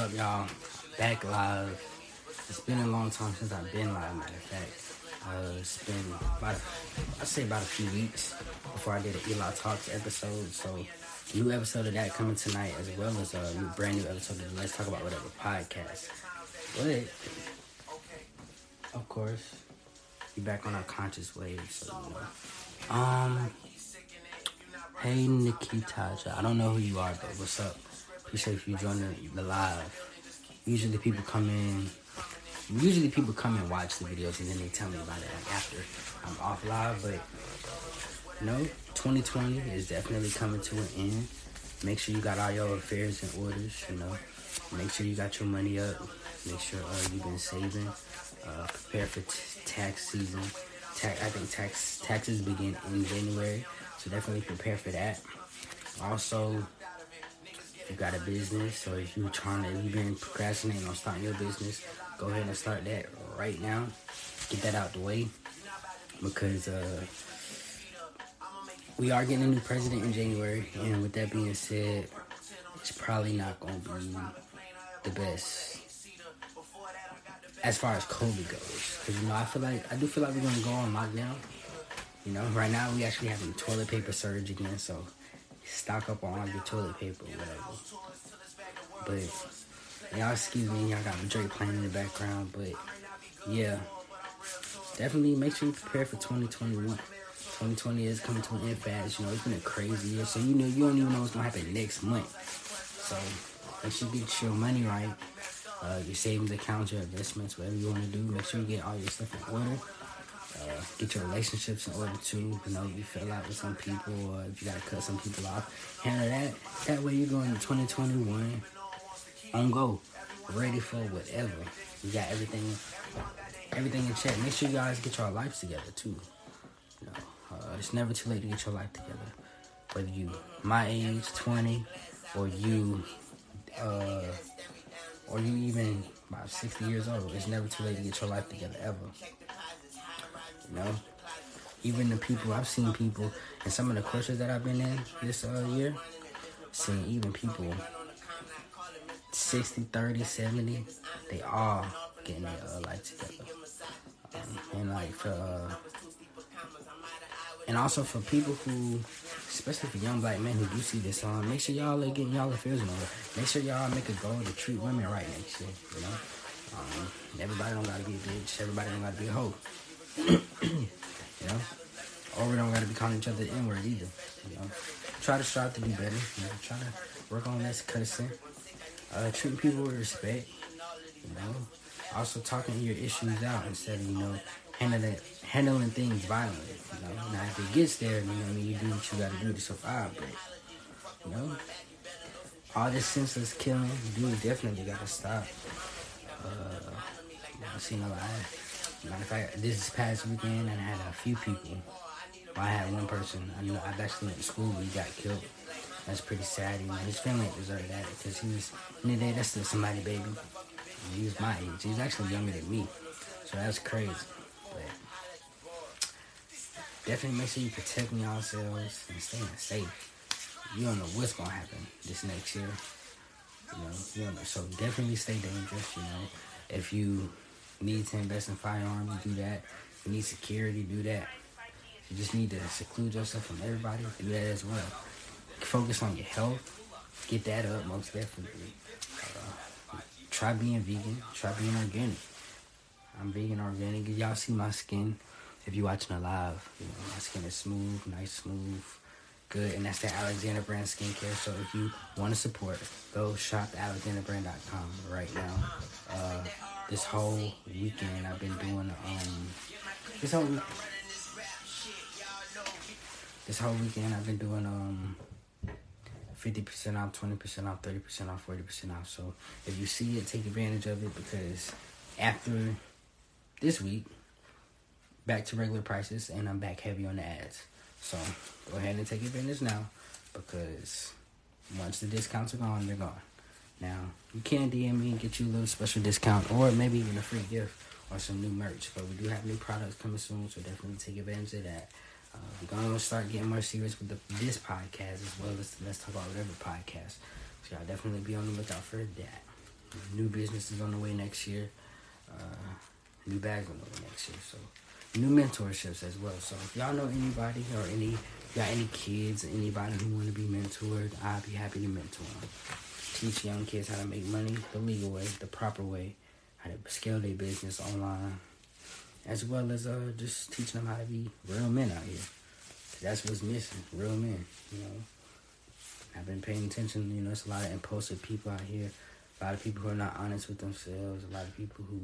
up, y'all? Back live. It's been a long time since I've been live, matter of fact. Uh, it's been about, a, I'd say about a few weeks before I did an Eli Talks episode. So, new episode of that coming tonight, as well as a new, brand new episode of Let's Talk About Whatever podcast. But, of course, be back on our conscious wave. So, you know. Um, hey, Nikita. I don't know who you are, but what's up? Appreciate if you joining the live. Usually people come in. Usually people come and watch the videos and then they tell me about it like after I'm off live. But no, 2020 is definitely coming to an end. Make sure you got all your affairs in orders. You know, make sure you got your money up. Make sure uh, you've been saving. Uh, prepare for t- tax season. Tax, I think tax taxes begin in January, so definitely prepare for that. Also, you got a business or if you're trying to, you've been procrastinating on starting your business, go ahead and start that right now. Get that out the way because uh, we are getting a new president in January, and with that being said, it's probably not going to be the best as far as COVID goes. Because you know, I feel like I do feel like we're gonna go on lockdown. You know, right now we actually having toilet paper surge again, so stock up on all your toilet paper or whatever. But y'all excuse me, y'all got Drake playing in the background, but yeah. Definitely make sure you prepare for 2021. 2020 is coming to an end fast. You know, it's been a crazy year, so you know you don't even know what's gonna happen next month. So make sure you get your money right. Uh, your savings accounts, your investments, whatever you want to do. Make sure you get all your stuff in order. Uh, get your relationships in order too. You know, you fell out with some people, or if you gotta cut some people off, handle that. That way, you're going to 2021 on go, ready for whatever. You got everything, everything in check. Make sure you guys get your lives together too. You know, uh, it's never too late to get your life together. Whether you my age, 20, or you, uh, or you even about 60 years old, it's never too late to get your life together ever. You know, even the people I've seen people and some of the courses that I've been in this uh, year, seeing even people 60, 30, 70, they all getting their uh, life together. Um, and like for, uh, and also for people who, especially for young black men who do see this on, make sure y'all are getting y'all affairs in order. Make sure y'all make a goal to treat women right next year, you know. Um, everybody don't gotta be a bitch. Everybody don't gotta be a hoe. you know? Or we don't gotta be calling each other the N-word either. You know? Try to strive to do better. You know? Try to work on this cussing. Uh, treating people with respect. You know? Also talking your issues out instead of, you know, handling handling things violently. You know? Now if it gets there, you know, I mean, you do what you gotta do to survive, but you know, all this senseless killing, you definitely gotta stop. Uh, I've seen a lot. Matter of fact, this past weekend, I had a few people. Well, I had one person. I know I've actually went to school, he got killed. That's pretty sad. You know, his family deserved that because he was in the day that's still somebody, baby. He was my age. He's actually younger than me, so that's crazy. But definitely make sure you protecting yourselves and staying safe. You don't know what's gonna happen this next year. You know, you don't know. So definitely stay dangerous. You know, if you need to invest in firearms, do that. You need security, do that. You just need to seclude yourself from everybody, do that as well. Focus on your health. Get that up, most definitely. Uh, try being vegan. Try being organic. I'm vegan organic. Y'all see my skin. If you're watching it live, you know, my skin is smooth, nice, smooth, good. And that's the Alexander Brand Skincare. So if you want to support, go shop alexanderbrand.com right now. Uh, this whole weekend I've been doing um this whole this whole weekend I've been doing um 50% off, 20% off, 30% off, 40% off. So if you see it, take advantage of it because after this week, back to regular prices and I'm back heavy on the ads. So go ahead and take advantage now because once the discounts are gone, they're gone. Now, you can DM me and get you a little special discount or maybe even a free gift or some new merch. But we do have new products coming soon, so definitely take advantage of that. Uh, we're going to start getting more serious with the, this podcast as well as Let's Talk About Whatever podcast. So y'all definitely be on the lookout for that. New businesses on the way next year. Uh, new bags on the way next year. So new mentorships as well. So if y'all know anybody or any got any kids, anybody who want to be mentored, I'd be happy to mentor them. Teach young kids how to make money the legal way, the proper way, how to scale their business online, as well as uh, just teaching them how to be real men out here. That's what's missing, real men. You know, I've been paying attention. You know, it's a lot of impulsive people out here. A lot of people who are not honest with themselves. A lot of people who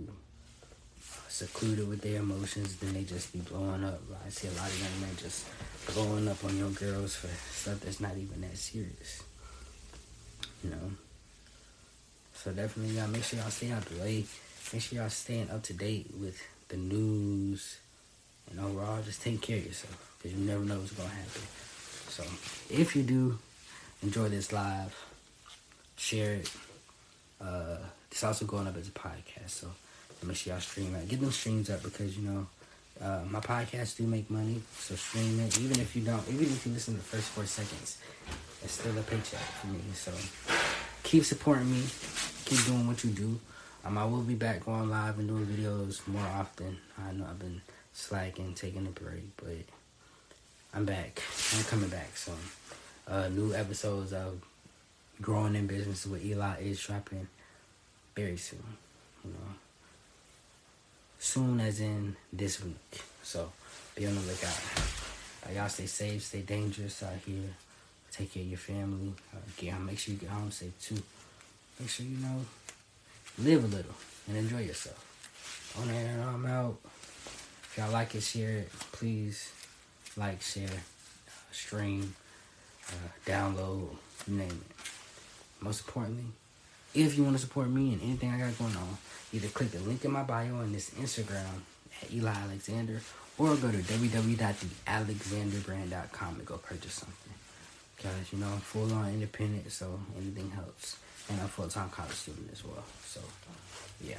secluded with their emotions, then they just be blowing up. I see a lot of young men just blowing up on young girls for stuff that's not even that serious. You know. So definitely y'all make sure y'all stay out the way. Make sure y'all staying up to date with the news and overall just take care of yourself because you never know what's gonna happen. So if you do enjoy this live, share it. Uh, it's also going up as a podcast, so make sure y'all stream it. Get them streams up because you know uh, my podcasts do make money, so stream it. Even if you don't, even if you listen to the first four seconds, it's still a paycheck for me. So keep supporting me, keep doing what you do. Um, I will be back going live and doing videos more often. I know I've been slacking, taking a break, but I'm back. I'm coming back soon. Uh, new episodes of Growing in Business with Eli is dropping very soon. You know soon as in this week. So be on the lookout. Uh, y'all stay safe, stay dangerous out here. Take care of your family. Uh, get, make sure you get home safe too. Make sure you know, live a little and enjoy yourself. On that, and I'm out. If y'all like it, share it. Please like, share, uh, stream, uh, download, name it. Most importantly, if you want to support me and anything I got going on, either click the link in my bio on this Instagram at Eli Alexander or go to www.thealexanderbrand.com to go purchase something. Because, you know, I'm full on independent, so anything helps. And I'm a full time college student as well. So, yeah.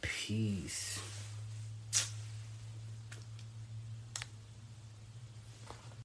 Peace.